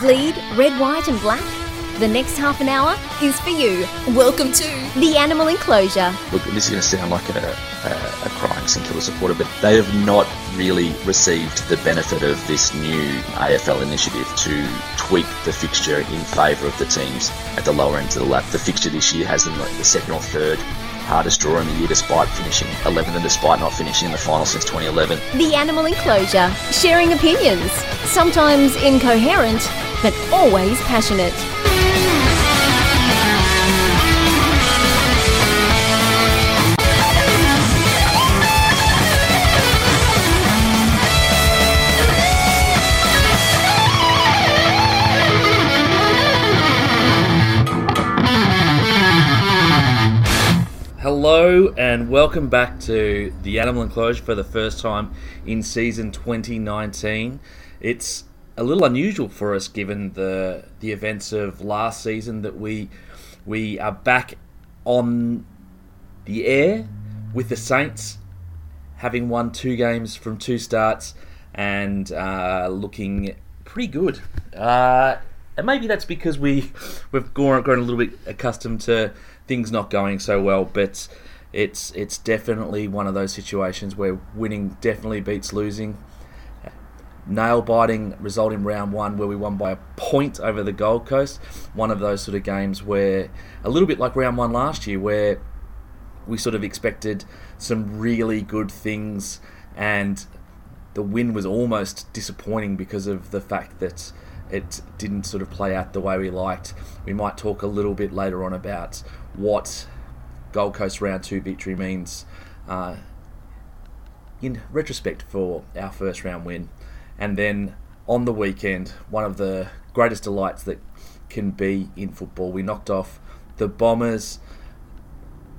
Bleed, red, white, and black? The next half an hour is for you. Welcome to the Animal Enclosure. Look, this is going to sound like a, a, a crying St Kilda supporter, but they have not really received the benefit of this new AFL initiative to tweak the fixture in favour of the teams at the lower end of the lap. The fixture this year has them like the second or third hardest draw in the year despite finishing 11th and despite not finishing in the final since 2011. The Animal Enclosure, sharing opinions, sometimes incoherent, but always passionate. Hello and welcome back to the Animal Enclosure for the first time in season 2019. It's a little unusual for us given the the events of last season that we we are back on the air with the Saints having won two games from two starts and uh, looking pretty good. Uh, and maybe that's because we we've grown, grown a little bit accustomed to things not going so well, but it's it's definitely one of those situations where winning definitely beats losing. Nail biting result in round one where we won by a point over the Gold Coast. One of those sort of games where a little bit like round one last year, where we sort of expected some really good things, and the win was almost disappointing because of the fact that it didn't sort of play out the way we liked. We might talk a little bit later on about what Gold Coast round two victory means uh, in retrospect for our first round win. And then on the weekend, one of the greatest delights that can be in football, we knocked off the Bombers.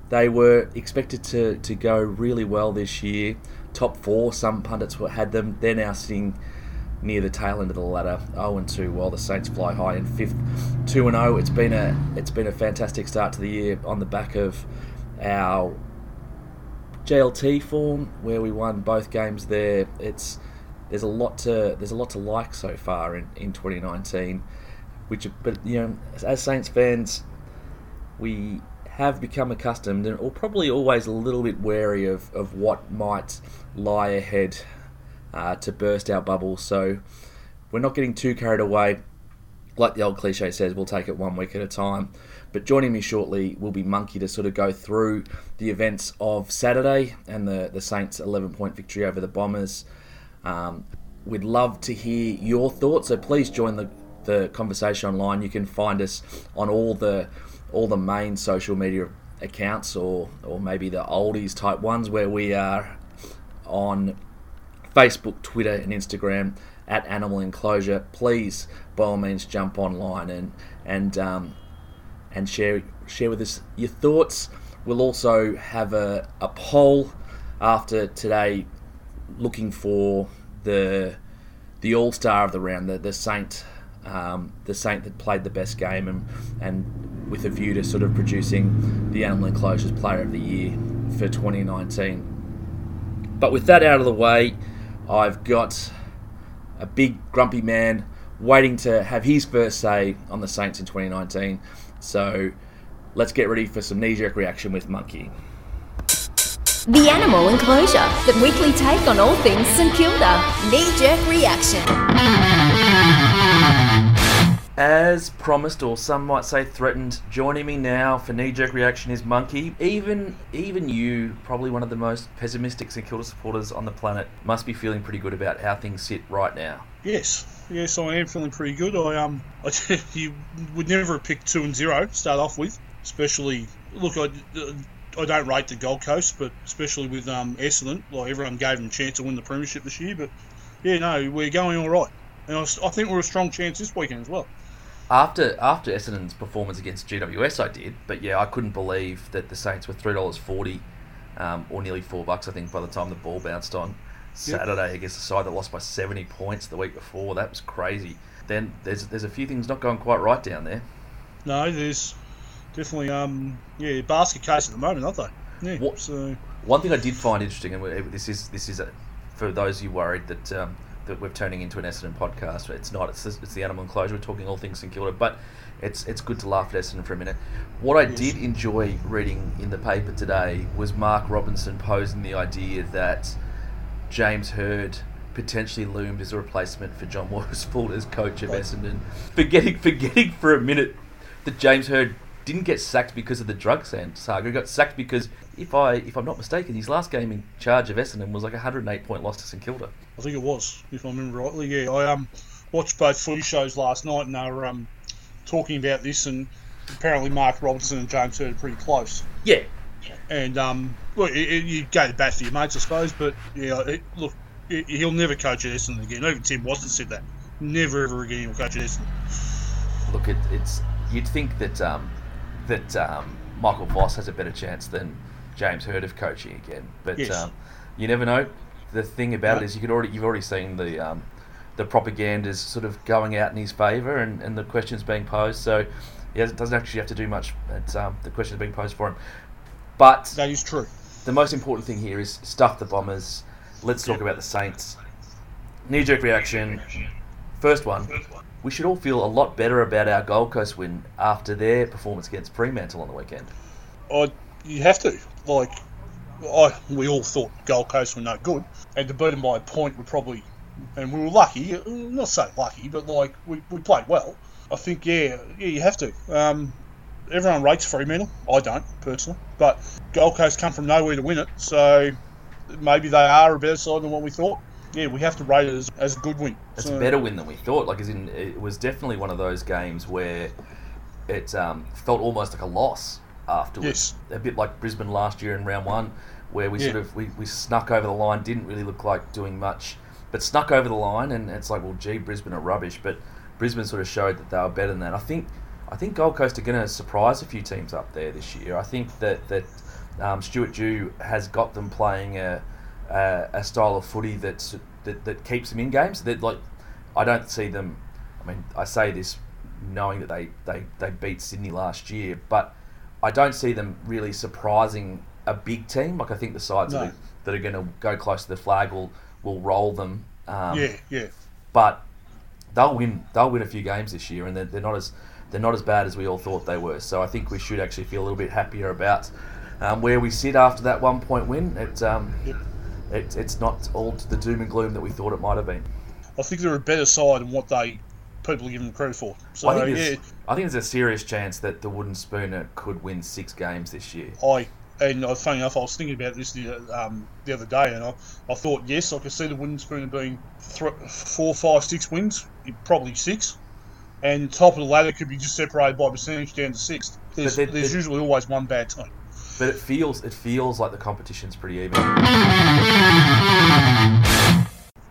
They were expected to, to go really well this year. Top four, some pundits had them. They're now sitting near the tail end of the ladder, 0 and 2, while the Saints fly high in fifth, 2 and 0. It's been a it's been a fantastic start to the year on the back of our JLT form, where we won both games there. It's there's a lot to there's a lot to like so far in, in 2019, which but you know as Saints fans, we have become accustomed and or probably always a little bit wary of, of what might lie ahead uh, to burst our bubble. So we're not getting too carried away. Like the old cliche says, we'll take it one week at a time. But joining me shortly will be Monkey to sort of go through the events of Saturday and the, the Saints' 11 point victory over the Bombers. Um, we'd love to hear your thoughts, so please join the, the conversation online. You can find us on all the all the main social media accounts or or maybe the oldies type ones where we are on Facebook, Twitter, and Instagram at Animal Enclosure. Please, by all means, jump online and and um, and share share with us your thoughts. We'll also have a, a poll after today, looking for the the All Star of the round, the the Saint, um, the Saint that played the best game, and and with a view to sort of producing the Animal Enclosures Player of the Year for 2019. But with that out of the way, I've got a big grumpy man waiting to have his first say on the Saints in 2019. So let's get ready for some knee jerk reaction with Monkey. The Animal Enclosure, the weekly take on all things St Kilda. Knee jerk reaction. As promised, or some might say threatened, joining me now for knee jerk reaction is Monkey. Even even you, probably one of the most pessimistic St Kilda supporters on the planet, must be feeling pretty good about how things sit right now. Yes, yes, I am feeling pretty good. I um, I, you would never have picked two and zero to start off with, especially look. I, I don't rate the Gold Coast, but especially with um, Essendon, like everyone gave them a chance to win the premiership this year. But yeah, no, we're going all right, and I, I think we're a strong chance this weekend as well. After after Essendon's performance against GWS, I did, but yeah, I couldn't believe that the Saints were three dollars forty, um, or nearly four bucks. I think by the time the ball bounced on Saturday yep. against the side that lost by seventy points the week before, that was crazy. Then there's there's a few things not going quite right down there. No, there's definitely um yeah basket case at the moment, aren't they? Yeah. What, so one thing I did find interesting, and this is this is a, for those of you worried that um, that we're turning into an Essendon podcast. It's not. It's, it's the animal enclosure. We're talking all things St Kilda, but it's it's good to laugh at Essendon for a minute. What I did enjoy reading in the paper today was Mark Robinson posing the idea that James Hird potentially loomed as a replacement for John Worsfold as coach of Essendon. Forgetting forgetting for a minute that James Hird didn't get sacked because of the drug saga. He got sacked because, if I if I'm not mistaken, his last game in charge of Essendon was like a 108 point loss to St Kilda. I think it was, if I remember rightly. Yeah, I um watched both footy shows last night, and they were um talking about this, and apparently Mark Robinson and James Hird are pretty close. Yeah, And um, it, you go to bat for your mates, I suppose, but yeah, it, look, it, he'll never coach at Essendon again. Even Tim Watson said that. Never ever again he'll coach at Essendon. look, it, it's you'd think that um, that um, Michael Voss has a better chance than James Hird of coaching again, but Yes. um, you never know. The thing about No. it is, you could already you've already seen the um, the propaganda's sort of going out in his favour, and, and the questions being posed. So he has, doesn't actually have to do much. It's, um, the questions being posed for him, but That is true. the most important thing here is stuff the Bombers. Let's talk about the Saints. Knee jerk reaction. First one. We should all feel a lot better about our Gold Coast win after their performance against Fremantle on the weekend. I, you have to. Like, I, we all thought Gold Coast were no good, and to beat them by a point would probably, and we were lucky. Not so lucky, but like we, we played well. I think yeah, yeah, you have to. Um, everyone rates Fremantle. I don't personally, but Gold Coast come from nowhere to win it, so maybe they are a better side than what we thought. Yeah, we have to rate it as, as a good win. It's So- a better win than we thought. Like, as in, it was definitely one of those games where it um, felt almost like a loss afterwards. Yes. A bit like Brisbane last year in round one, where we Yeah. sort of we, we snuck over the line, didn't really look like doing much, but snuck over the line, and it's like, well, gee, Brisbane are rubbish, but Brisbane sort of showed that they were better than that. I think I think Gold Coast are going to surprise a few teams up there this year. I think that that um, Stuart Dew has got them playing a, a, a style of footy that's, that that keeps them in games. That like I don't see them. I mean, I say this knowing that they, they, they beat Sydney last year, but I don't see them really surprising a big team. Like I think the sides No. that, are, that are going to go close to the flag will will roll them. Um, Yeah, yeah. but they'll win. They'll win a few games this year, and they're, they're not as they're not as bad as we all thought they were. So I think we should actually feel a little bit happier about um, where we sit after that one point win. It, um, Yep. It it's not all the doom and gloom that we thought it might have been. I think they're a better side than what they people are giving them credit for. So I think yeah, there's, I think there's a serious chance that the Wooden Spooner could win six games this year. I and uh, funny enough, I was thinking about this the, um, the other day, and I, I thought yes, I could see the wooden Spooner being th- four, five, six wins, probably six, and top of the ladder could be just separated by percentage down to sixth. There's, there's usually always one bad team. But it feels it feels like the competition's pretty even.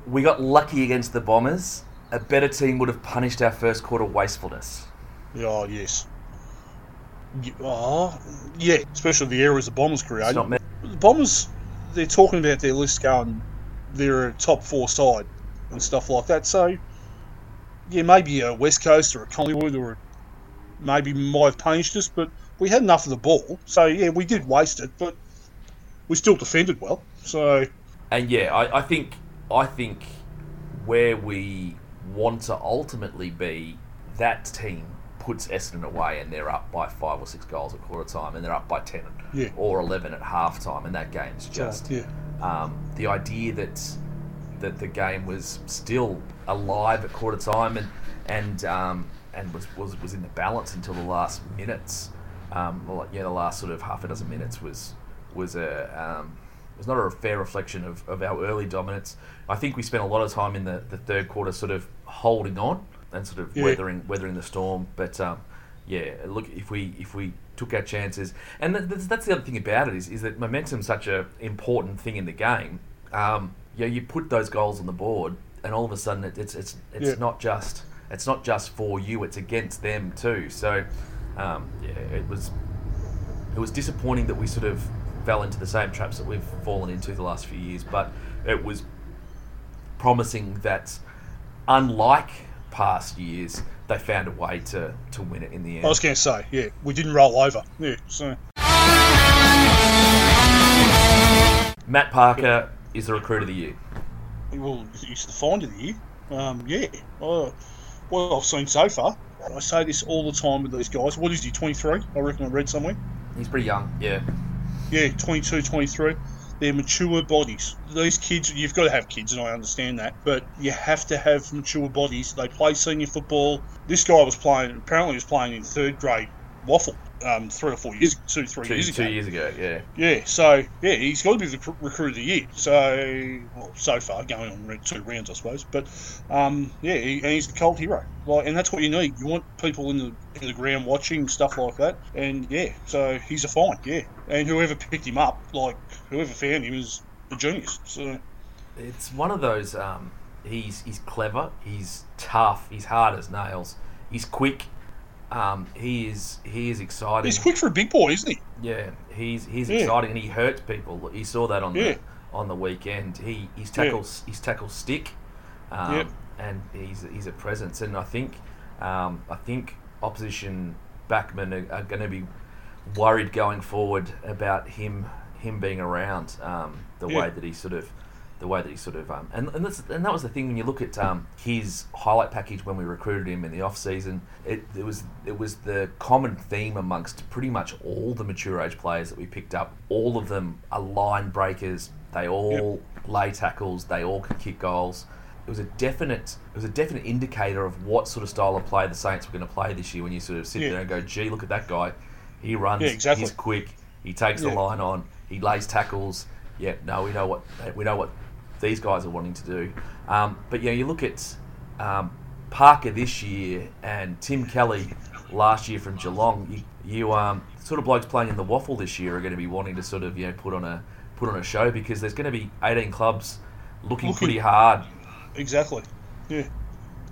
We got lucky against the Bombers. A better team would have punished our first quarter wastefulness. Oh yes. Oh yeah, especially the areas the Bombers created. Me. the Bombers, they're talking about their list going, they're a top four side and stuff like that. So, yeah, maybe a West Coast or a Collingwood or maybe might have punished us, but we had enough of the ball. So, yeah, we did waste it, but we still defended well. So, And yeah, I, I think I think where we want to ultimately be, that team puts Essendon away and they're up by five or six goals at quarter time and they're up by ten Yeah. or eleven at half time and that game's just yeah. um, the idea that that the game was still alive at quarter time and and um, and was, was was in the balance until the last minutes. Um, well, yeah, the last sort of half a dozen minutes was was a um, was not a fair reflection of, of our early dominance. I think we spent a lot of time in the, the third quarter sort of holding on and sort of Yeah. weathering weathering the storm. But um, yeah, look if we if we took our chances, and that, that's, that's the other thing about it is is that momentum's such a important thing in the game. Um, yeah, you put those goals on the board, and all of a sudden it, it's it's it's Yeah. not just it's not just for you; it's against them too. So um, yeah, it was it was disappointing that we sort of fell into the same traps that we've fallen into the last few years, but it was promising that, unlike past years, they found a way to, to win it in the end. I was going to say, yeah, we didn't roll over. Yeah, so, Matt Parker is the recruit of the year. well, he's the find of the year. Um, yeah, uh, what I've seen so far, I say this all the time with these guys. What is he, 23? I reckon I read somewhere. He's pretty young. Yeah. Yeah, 22, 23. They're mature bodies. These kids, you've got to have kids, and I understand that, but you have to have mature bodies. They play senior football. This guy was playing, apparently, he was playing in third grade WAFL um, three or four years, two, three Two, years ago. two years ago. Yeah. Yeah, so yeah, he's got to be the recruit of the year. So well, so far going on two rounds, I suppose. But um, yeah, he, and he's the cult hero. Like, and that's what you need. You want people in the in the ground watching stuff like that. And yeah, so he's a find. Yeah, and whoever picked him up, like whoever found him, is a genius. So It's one of those. Um, he's he's clever. He's tough. He's hard as nails. He's quick. Um, he is he is exciting. he's quick for a big boy, isn't he? Yeah, he's he's Yeah. exciting and he hurts people. You saw that on Yeah. the on the weekend. He his tackles his tackles stick, um, Yep. and he's he's a presence. And I think um, I think opposition backmen are, are going to be worried going forward about him him being around. Um, the Yeah. way that he sort of the way that he sort of um, and and, that's, and that was the thing when you look at um, his highlight package when we recruited him in the off season. It, it was it was the common theme amongst pretty much all the mature age players that we picked up. All of them are line breakers. They all lay tackles. They all can kick goals. It was a definite it was a definite indicator of what sort of style of play the Saints were going to play this year. When you sort of sit Yeah. there and go, "Gee, look at that guy. He runs. Yeah, exactly. He's quick. He takes the line on. He lays tackles. Yeah, no, we know what we know what these guys are wanting to do. Um, but yeah, you look at um, Parker this year and Tim Kelly last year from Geelong. You, you um, sort of blokes playing in the WAFL this year are going to be wanting to sort of you know put on a put on a show because there's going to be 18 clubs looking, Looking- pretty hard. Exactly. Yeah.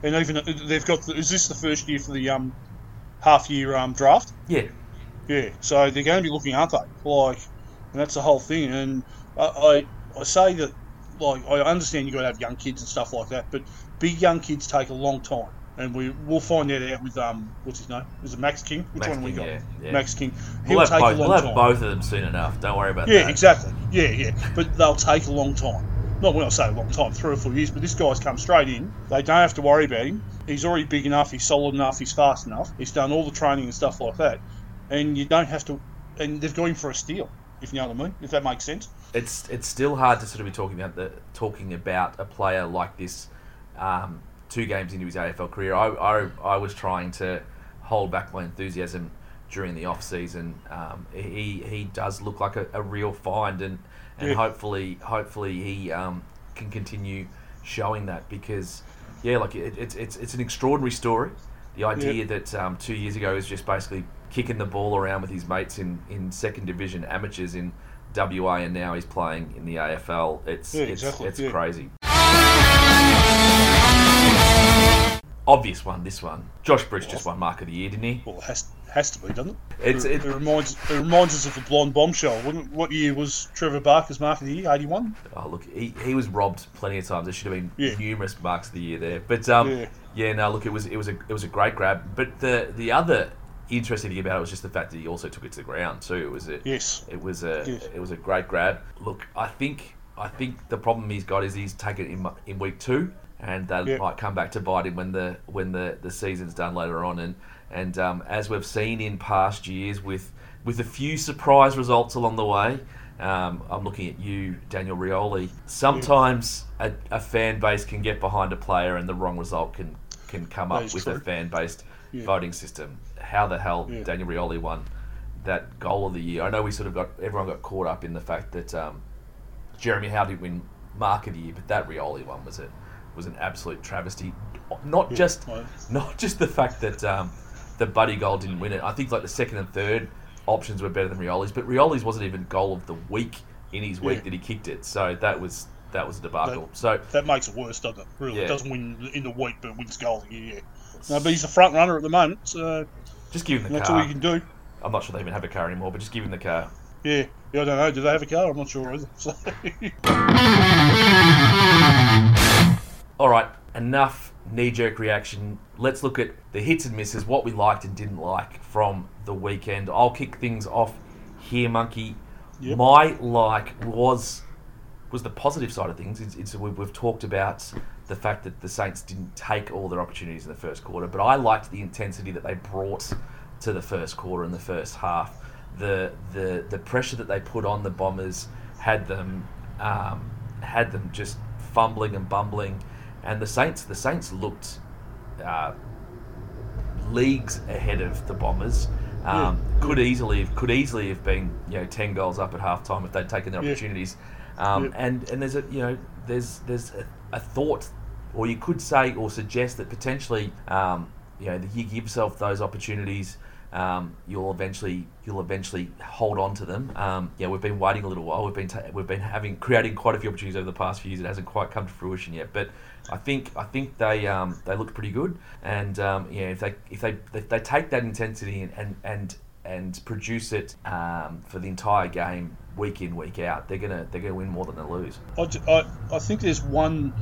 And even they've got. The, is this the first year for the um half year um draft? Yeah, Yeah, so they're going to be looking, aren't they? Like, and that's the whole thing. And I, I, I say that, like, I understand you've got to have young kids and stuff like that, but big young kids take a long time. And we, we'll find that out with, um, what's his name? Is it Max King? Which Max one we King, got? yeah, yeah. Max King. He'll we'll take both, a long time. we'll have time. both of them soon enough. Don't worry about Yeah, that. Yeah, exactly. Yeah, yeah. But they'll take a long time. Not when I say a long time, three or four years, but this guy's come straight in. They don't have to worry about him. He's already big enough, he's solid enough, he's fast enough. He's done all the training and stuff like that. And you don't have to. And they've got him for a steal, if you know what I mean, if that makes sense. it's it's still hard to sort of be talking about the talking about a player like this um, two games into his AFL career. I, I, I was trying to hold back my enthusiasm during the off season. Um, he he does look like a, a real find, and and Yeah. hopefully hopefully he um, can continue showing that because yeah, like it, it's it's it's an extraordinary story. The idea Yeah. that um, two years ago was just basically kicking the ball around with his mates in, in second division amateurs in WA, and now he's playing in the AFL. It's Yeah, it's exactly, it's yeah. crazy. Obvious one, this one. Josh Bruce just won Mark of the Year, didn't he? Well, it has, has to be, doesn't it? It's- it, it- it reminds it reminds us of the blonde bombshell. What year was Trevor Barker's mark of the year? 81? Oh look, he, he was robbed plenty of times. There should have been Yeah. numerous marks of the year there. But um, Yeah. yeah. no, look, it was it was a it was a great grab. But the the other interesting thing about it was just the fact that he also took it to the ground too. It was a Yes. it was a Yes. it was a great grab. Look, I think I think the problem he's got is he's taken it in in week two, and that Yeah. might come back to bite him when the when the, the season's done later on. And and um, as we've seen in past years, with with a few surprise results along the way. Um, I'm looking at you, Daniel Rioli. Sometimes a, a fan base can get behind a player, and the wrong result can can come up with a fan based Yeah. voting system. How the hell Yeah. Daniel Rioli won that goal of the year? I know we sort of got everyone got caught up in the fact that um, Jeremy Howe did win Mark of the Year, but that Rioli one was a was an absolute travesty. Not just right. not just the fact that um, the Buddy goal didn't win it. I think like the second and third options were better than Rioli's, but Rioli's wasn't even goal of the week in his week Yeah. that he kicked it. So that was that was a debacle. That- so That makes it worse, doesn't it? Really, Yeah. it doesn't win in the week, but wins goal. of the year. No, but he's the front runner at the moment, so just give him the car. that's all you can do. I'm not sure they even have a car anymore, but just give him the car. Yeah, yeah. I don't know. Do they have a car? I'm not sure either. So, All right, enough knee jerk reaction. Let's look at the hits and misses, what we liked and didn't like from the weekend. I'll kick things off here, Monkey. Yep. My like was was the positive side of things. It's, it's we've, we've talked about the fact that the Saints didn't take all their opportunities in the first quarter, but I liked the intensity that they brought to the first quarter and the first half. The the the pressure that they put on the Bombers had them um, had them just fumbling and bumbling, and the Saints the Saints looked uh, leagues ahead of the Bombers. Um, Yeah. Could easily have, could easily have been you know ten goals up at halftime if they'd taken their Yeah. opportunities. Um, Yeah. And and there's a you know there's there's a, a thought, or you could say or suggest that potentially um, you know that you give yourself those opportunities. Um, you'll eventually you'll eventually hold on to them. Um, yeah, we've been waiting a little while. We've been ta- we've been having creating quite a few opportunities over the past few years. It hasn't quite come to fruition yet, but I think I think they um, they look pretty good. And um, yeah, if they if they if they take that intensity and and and, and produce it um, for the entire game, week in week out, they're gonna they're gonna win more than they lose. I, I, I think there's one.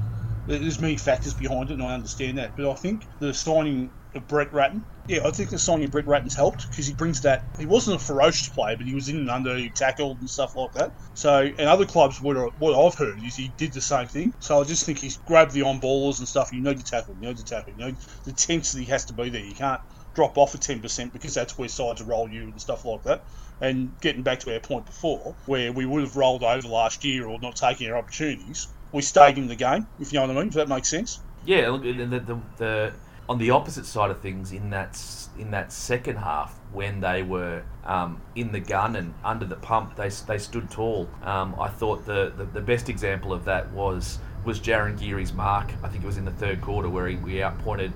There's many factors behind it, and I understand that. But I think the signing of Brett Ratten, yeah, I think the signing of Brett Ratten's helped because he brings that. He wasn't a ferocious player, but he was in and under, he tackled and stuff like that. So, and other clubs, what, I- what I've heard is he did the same thing. So I just think he's grabbed the on ballers and stuff. You need to tackle, you need to tackle, you know, the intensity has to be there. You can't drop off at 10% because that's where sides roll you and stuff like that. And getting back to our point before, where we would have rolled over last year or not taking our opportunities, we stayed in the game, if you know what I mean. Does that makes sense? Yeah, look, the, the, the on the opposite side of things, in that in that second half, when they were um, in the gun and under the pump, they, they stood tall. Um, I thought the, the, the best example of that was was Jarryn Geary's mark. I think it was in the third quarter where he, we outpointed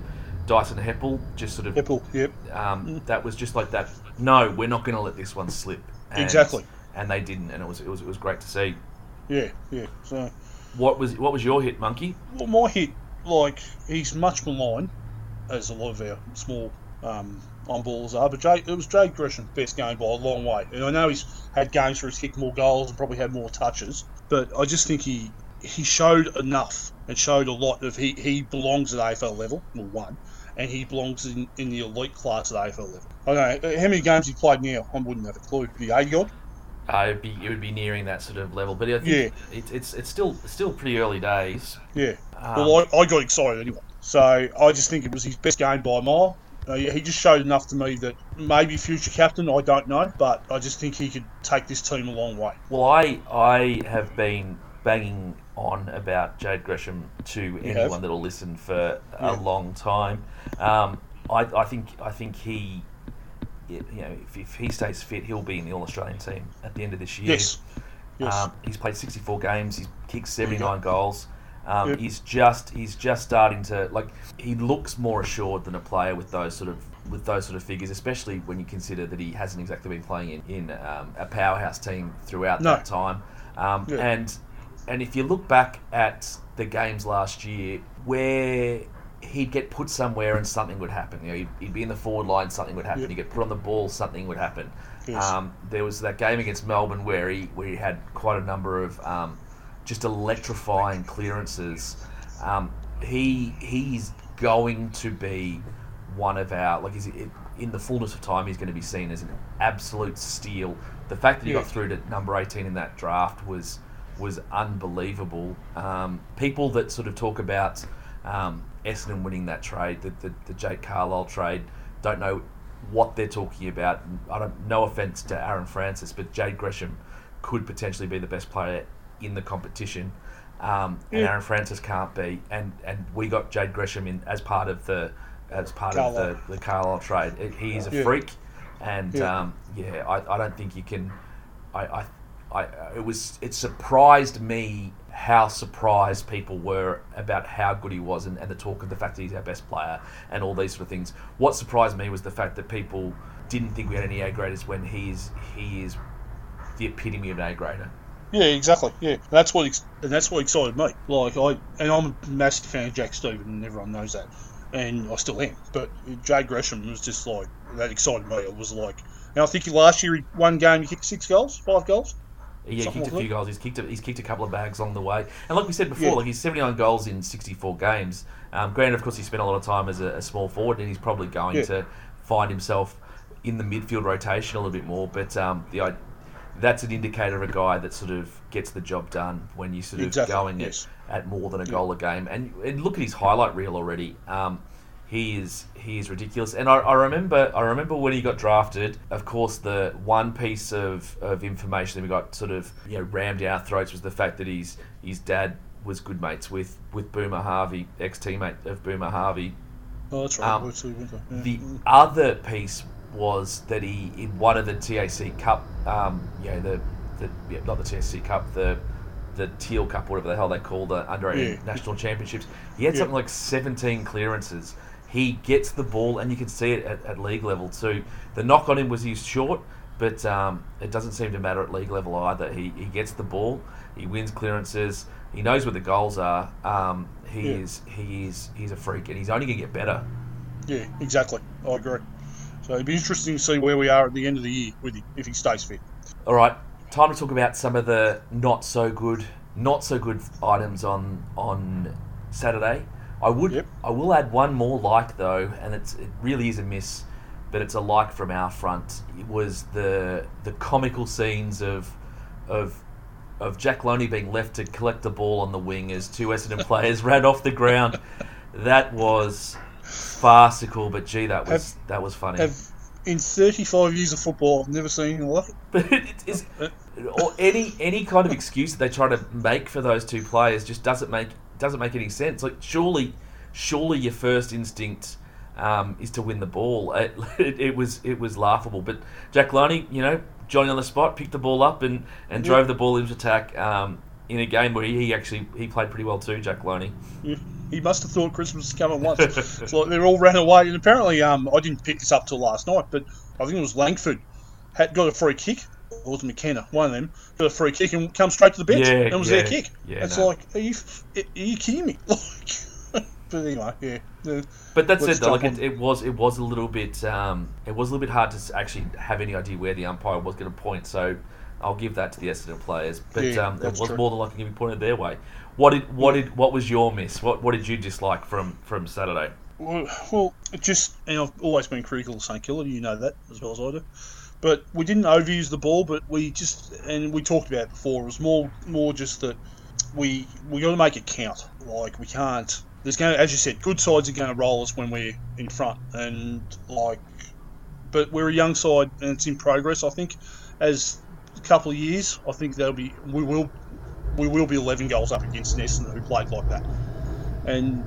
Dyson Heppel. Just sort of Heppel, yep. um, that was just like that. No, we're not going to let this one slip. And, Exactly. And they didn't, and it was it was it was great to see. Yeah, yeah. So, What was what was your hit, Monkey? well, my hit, like, he's much maligned, as a lot of our small um, on balls are, but Jay, it was Jade Gresham, best game by a long way. And I know he's had games where he's kicked more goals and probably had more touches, but I just think he he showed enough and showed a lot of he, he belongs at AFL level, well, one, and he belongs in, in the elite class at AFL level. I don't know how many games he played now. I wouldn't have a clue. The 80 odd. Uh, it'd be, it would be nearing that sort of level, but I think Yeah. it's, it's it's still still pretty early days. Yeah. Um, well, I, I got excited anyway. So I just think it was his best game by a mile. Uh, yeah, he just showed enough to me that maybe future captain, I don't know, but I just think he could take this team a long way. Well, I I have been banging on about Jade Gresham to You anyone have? that'll listen for a Yeah. long time. Um, I, I think I think he, you know, if, if he stays fit, he'll be in the All Australian team at the end of this year. Yes. Yes. Um, he's played 64 games. He's kicked 79 Yep. goals. Um, Yep. He's just he's just starting to like. He looks more assured than a player with those sort of with those sort of figures, especially when you consider that he hasn't exactly been playing in, in um, a powerhouse team throughout No. that time. Um, Yeah. And and if you look back at the games last year, where he'd get put somewhere and something would happen. You know, he'd, he'd be in the forward line, something would happen. Yep. He'd get put on the ball, something would happen. Yes. Um, there was that game against Melbourne where he where he had quite a number of um, just electrifying clearances. Um, he he's going to be one of our like in the fullness of time he's going to be seen as an absolute steal. The fact that he Yeah. got through to number eighteen in that draft was was unbelievable. Um, people that sort of talk about um, Essendon winning that trade, the, the, the Jake Carlisle trade, don't know what they're talking about. I don't. No offense to Aaron Francis, but Jade Gresham could potentially be the best player in the competition, um, and Yeah. Aaron Francis can't be. And and we got Jade Gresham in as part of the as part Carlisle. of the the Carlisle trade. It- He is a Yeah. freak, and Yeah. um, yeah, I, I don't think you can. I, I I it was it surprised me how surprised people were about how good he was and, and the talk of the fact that he's our best player and all these sort of things. What surprised me was the fact that people didn't think we had any A graders when he's he is the epitome of an A grader. Yeah, exactly. Yeah, that's what and that's what excited me. Like I and I'm a massive fan of Jack Steven, and everyone knows that, and I still am. But Jay Gresham was just like that excited me. It was like, and I think last year he one game he kicked six goals, five goals. Yeah, he kicked a few goals. He's kicked a, he's kicked a couple of bags along the way. And like we said before, Yeah. like he's 79 goals in 64 games. Um, granted, of course, he spent a lot of time as a, a small forward, and he's probably going Yeah. to find himself in the midfield rotation a little bit more. But um, the i- that's an indicator of a guy that sort of gets the job done when you sort of Exactly, going yes. at, at more than a goal a game. And, and look at his highlight reel already. Um, he is he is ridiculous. And I, I remember I remember when he got drafted. Of course, the one piece of, of information that we got sort of you know rammed down our throats was the fact that his his dad was good mates with with Boomer Harvey, ex teammate of Boomer Harvey, Oh, that's right. Um, We're two winter. Yeah. the other piece was that he in one of the TAC Cup, um, you know, the, the yeah, not the TAC Cup, the the Teal Cup, whatever the hell they call the under 18 Yeah. national championships. He had something like 17 clearances. He gets the ball, and you can see it at, at league level too. The knock on him was he's short, but um, it doesn't seem to matter at league level either. He, he gets the ball, he wins clearances, he knows where the goals are. Um, he Yeah. is he is he's a freak, and he's only going to get better. Yeah, exactly. I agree. So it'd be interesting to see where we are at the end of the year with him if he stays fit. All right, time to talk about some of the not so good, not so good items on on Saturday. I would, Yep. I will add one more like though, and it's it really is a miss, but it's a like from our front. It was the the comical scenes of of of Jack Lonie being left to collect the ball on the wing as two Essendon players ran off the ground. That was farcical, but gee, that was that was funny. Have in 35 years of football, I've never seen anything like it. But it is, uh, or any any kind of excuse that they try to make for those two players just doesn't make doesn't make any sense. Like surely, surely your first instinct um, is to win the ball. It, it, it was it was laughable. But Jack Lonie, you know, Johnny on the spot, picked the ball up and, and drove the ball into attack um, in a game where he actually he played pretty well too. Jack Lonie. Yeah. He must have thought Christmas was coming once. it's like they all ran away, and apparently, um, I didn't pick this up till last night, but I think it was Langford had got a free kick, or it was McKenna, one of them a free kick and come straight to the bench. Yeah, and it was yeah, their kick. yeah, it's no. like, are you, are you kidding me? Like, but anyway, yeah. But that said, though, like it, it was it was a little bit um, it was a little bit hard to actually have any idea where the umpire was going to point. So I'll give that to the Essendon players. But Yeah, um, it was true. more than likely going to be pointed their way. What did what did what was your miss? What what did you dislike from from Saturday? Well, well, it just and I've always been critical of St Kilda. You know that as well as I do. But we didn't overuse the ball. But we just and we talked about it before. It was more more just that we we got to make it count. Like we can't. There's going to, as you said, good sides are going to roll us when we're in front, and like, but we're a young side and it's in progress. I think as a couple of years, I think there'll be we will we will be 11 goals up against Essendon who played like that, and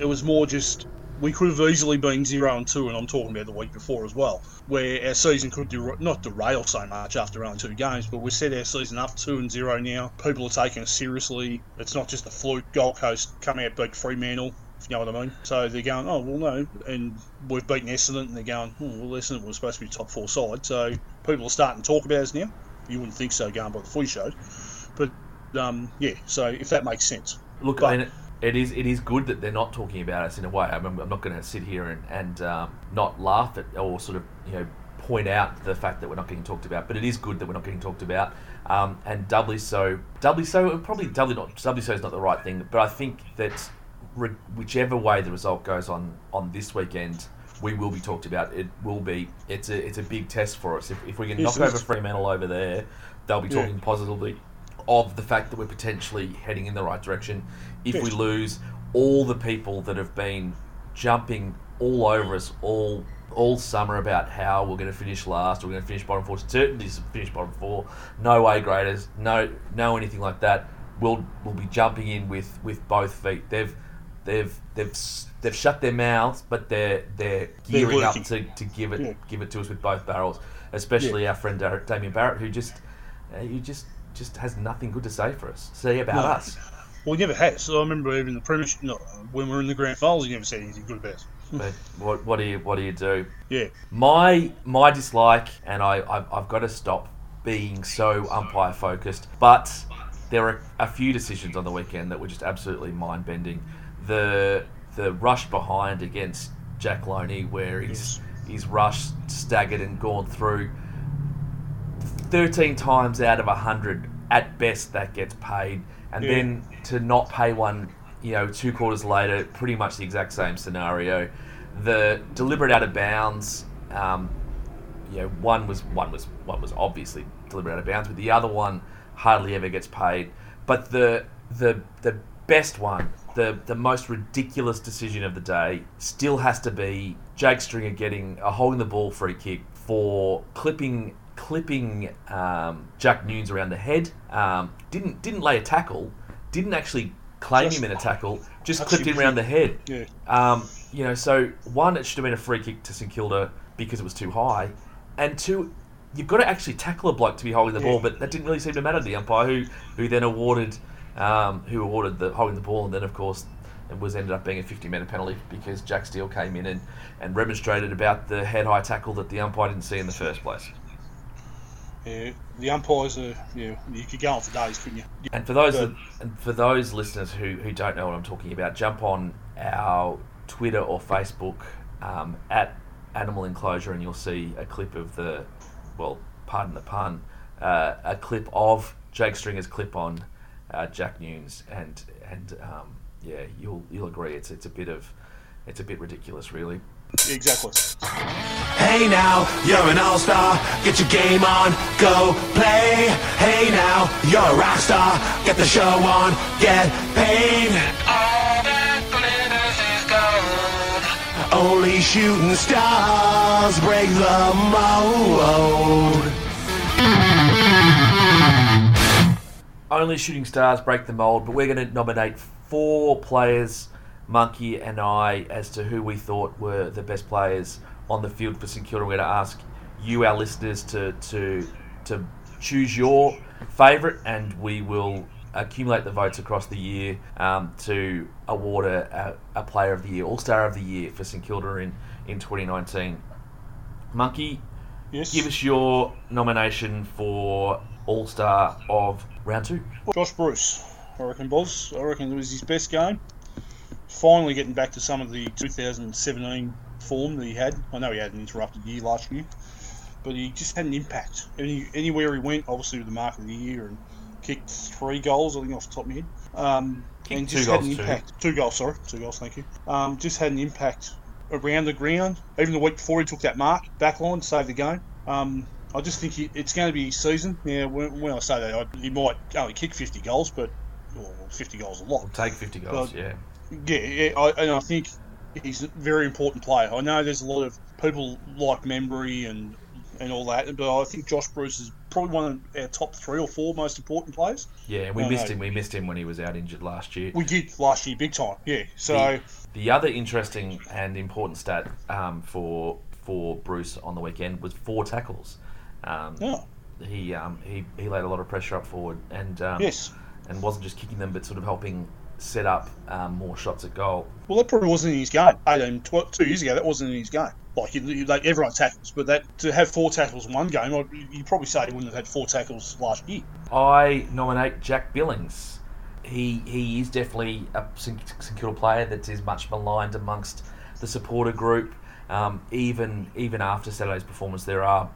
it was more just we could have easily been zero and two, and I'm talking about the week before as well, where our season could der- not derail so much after only two games, but we set our season up two and zero now. People are taking us seriously. It's not just a fluke. Gold Coast come out beat Fremantle. If you know what I mean. So they're going, oh well, no, and we've beaten Essendon, and they're going, oh, well, Essendon was supposed to be top four side. So people are starting to talk about us now. You wouldn't think so, going by the footy shows, but um, yeah. So if that makes sense, Look, But- I mean, it is it is good that they're not talking about us in a way. I mean, I'm not going to sit here and, and um, not laugh at or sort of you know point out the fact that we're not getting talked about. But it is good that we're not getting talked about, um, and doubly so. Doubly so. Probably doubly not. Doubly so is not the right thing. But I think that re- whichever way the result goes on on this weekend. We will be talked about. It will be. It's a it's a big test for us. If, if we can knock over. Fremantle over there, they'll be Yeah. talking positively of the fact that we're potentially heading in the right direction. If we lose, all the people that have been jumping all over us all all summer about how we're going to finish last, or we're going to finish bottom four, certainly finish bottom four, no A graders, no no anything like that. We'll we'll be jumping in with, with both feet. They've they've they've they've shut their mouths, but they're they're They're gearing up to, to give it Yeah. give it to us with both barrels. Especially our friend Damien Barrett, who just uh, who just just has nothing good to say for us. Say about No. us. Well, he never has. So I remember even the premiership, no, when we were in the grand finals, he never said anything good about us. But what what do you what do you do? Yeah, My my dislike, and I I've, I've got to stop being so umpire focused. But there are a few decisions on the weekend that were just absolutely mind bending. The the rush behind against Jack Lonie, where he's he's rushed, staggered, and gone through. 13 times out of 100 at best that gets paid and Yeah. then to not pay one you know two quarters later pretty much the exact same scenario the deliberate out of bounds um, you know one was one was one was obviously deliberate out of bounds, but the other one hardly ever gets paid. But the the the best one, the the most ridiculous decision of the day, still has to be Jake Stringer getting a holding the ball free kick for clipping clipping um, Jack Newnes around the head. Um, didn't didn't lay a tackle. Didn't actually claim Just him in a tackle. Just clipped him around the head. Yeah. Um, you know, so one, it should have been a free kick to St Kilda because it was too high, and two, you've got to actually tackle a bloke to be holding the ball, but that didn't really seem to matter to the umpire, who who then awarded um, who awarded the holding the ball, and then of course it was ended up being a 50 metre penalty because Jack Steele came in and, and remonstrated about the head high tackle that the umpire didn't see in the first place. Yeah, the umpires are. Yeah, you could go on for days, couldn't you? And for those and for those listeners who, who don't know what I'm talking about, jump on our Twitter or Facebook um, at Animal Enclosure, and you'll see a clip of the, well, pardon the pun, uh, a clip of Jake Stringer's clip on uh, Jack Newnes, and and um, yeah, you'll you'll agree it's it's a bit of it's a bit ridiculous, really. Yeah, exactly. Hey now, you're an all-star. Get your game on, go play. Hey now, you're a rock star. Get the show on, get paid. All that glitters is gold. Only shooting stars break the mold. Only shooting stars break the mold, but we're going to nominate four players, Monkey and I, as to who we thought were the best players on the field for St Kilda. We're going to ask you, our listeners, to to to choose your favourite, and we will accumulate the votes across the year um, to award a, a, a Player of the Year, All Star of the Year for St Kilda in in 2019. Monkey, Yes. give us your nomination for All Star of round two. Josh Bruce, I reckon, Boz. I reckon it was his best game. Finally getting back to some of the 2017 form that he had. I know he had an interrupted year last year, but he just had an impact. Any, anywhere he went, obviously with the mark of the year, and kicked three goals, I think, off the top of my head. Um, and two just had an too. impact. Two goals, sorry. Two goals, thank you. Um, just had an impact around the ground. Even the week before he took that mark, back line, saved the game. Um, I just think he, it's going to be his season. Yeah, when, when I say that, I, he might only kick 50 goals, but well, 50 goals a lot. Take 50 goals, Well, yeah. Yeah, yeah I, and I think he's a very important player. I know there's a lot of people like Membrey and and all that, but I think Josh Bruce is probably one of our top three or four most important players. Yeah, we No, missed no. him. We missed him when he was out injured last year. We did last year, big time. Yeah, so the, the other interesting and important stat um, for for Bruce on the weekend was four tackles. Um, yeah, He um, he he laid a lot of pressure up forward and um, yes. and wasn't just kicking them, but sort of helping set up um, more shots at goal. Well, that probably wasn't in his game. 18, 12, two years ago, that wasn't in his game. Like, you, you, like everyone tackles, but that to have four tackles in one game, you probably say he wouldn't have had four tackles last year. I nominate Jack Billings. He he is definitely a St St Kilda player that is much maligned amongst the supporter group. Um, even even after Saturday's performance, there are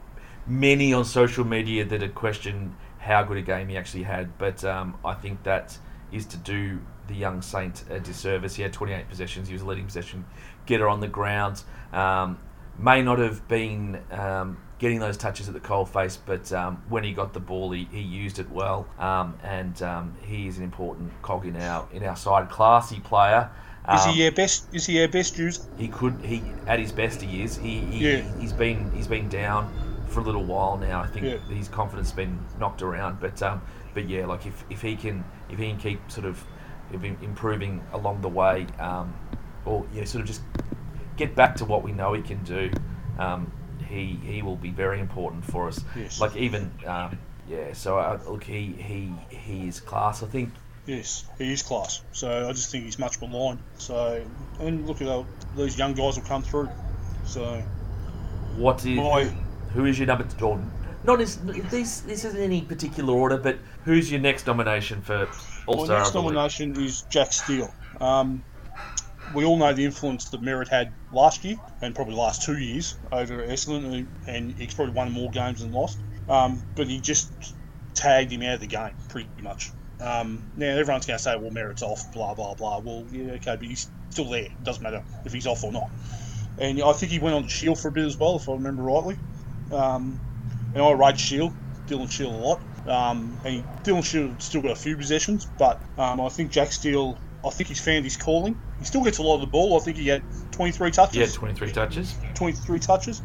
many on social media that had questioned how good a game he actually had. But um, I think that is to do the young Saint a disservice. He had 28 possessions. He was a leading possession getter on the ground. Um, may not have been um, getting those touches at the coal face, but um, when he got the ball, he, he used it well. Um, and um, he is an important cog in our in our side. Classy player. Is Um, he our best? Is he our best user? he could he at his best he is he, he Yeah. he's been he's been down for a little while now I think Yeah. his confidence has been knocked around but um but yeah like if, if he can if he can keep sort of improving along the way um or yeah sort of just get back to what we know he can do um he he will be very important for us Yes. like even um yeah so uh, look he he he is class I think Yes, he is class. So I just think he's much maligned. So and look at how these young guys will come through. So what is my Who is your number? Or not as this. This isn't any particular order, but who's your next nomination for All My Star? next nomination is Jack Steele. Um, we all know the influence that Merrett had last year and probably the last two years over Essendon, and- and he's probably won more games than lost. Um, but he just tagged him out of the game pretty much. Um, now everyone's going to say, "Well, Merrett's off," blah blah blah. Well, yeah, okay, but he's still there. It doesn't matter if he's off or not. And I think he went on Shiel for a bit as well, if I remember rightly. Um, and I rate Shiel. Dylan Shiel a lot. Um, and Dylan still got a few possessions, but um, I think Jack Steele, I think he's found his calling. He still gets a lot of the ball. I think he had 23 touches. Yeah, 23 touches. 23 touches.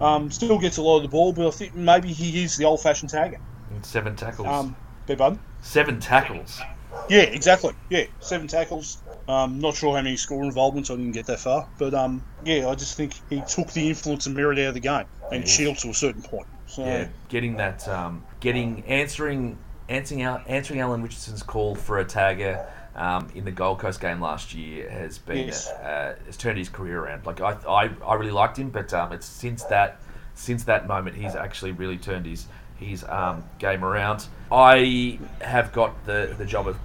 Um, still gets a lot of the ball, but I think maybe he is the old-fashioned tagger. And seven tackles. Um, beg pardon? seven tackles. Yeah, exactly. Yeah, seven tackles. Um, not sure how many score involvements. I didn't get that far, but um, yeah, I just think he took the influence and Merrett out of the game and Shiel to a certain point. So Yeah, getting that, um, getting answering, answering, answering Alan Richardson's call for a tagger um, in the Gold Coast game last year has been Yes. uh, has turned his career around. Like I, I, I really liked him, but um, it's since that since that moment he's actually really turned his his um, game around. I have got the the job of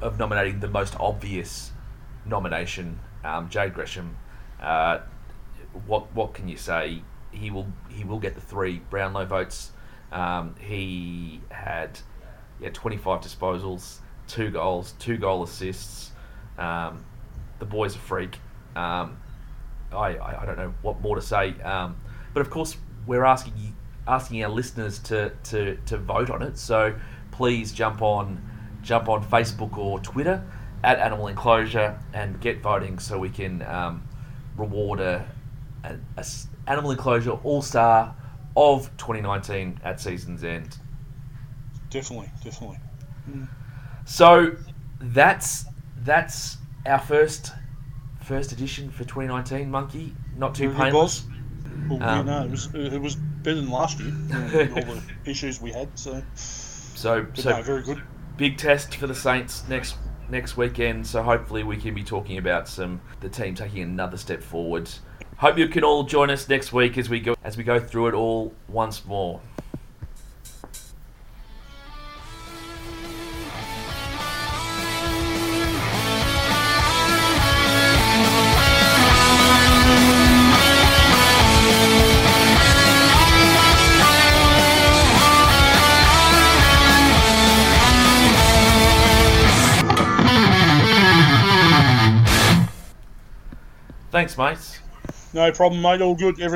of nominating the most obvious nomination, um, Jade Gresham. Uh, what what can you say? He will he will get the three Brownlow votes. Um, he had yeah 25 disposals, two goals, two goal assists. Um, the boy's a freak. Um, I, I I don't know what more to say. Um, but of course we're asking asking our listeners to, to, to vote on it. So please jump on jump on Facebook or Twitter at Animal Enclosure and get voting so we can um, reward a, a- a s- Animal Enclosure All Star of 2019 at season's end. definitely, definitely. So that's that's our first first edition for 2019. Monkey, not too It painless. was. Well, yeah, Um, no, it was it was better than last year. all the issues we had, so, So so no, very good. big test for the Saints next next weekend. So hopefully we can be talking about some the team taking another step forward. Hope you can all join us next week as we go as we go through it all once more. Thanks, mates. No problem, mate. All good. Every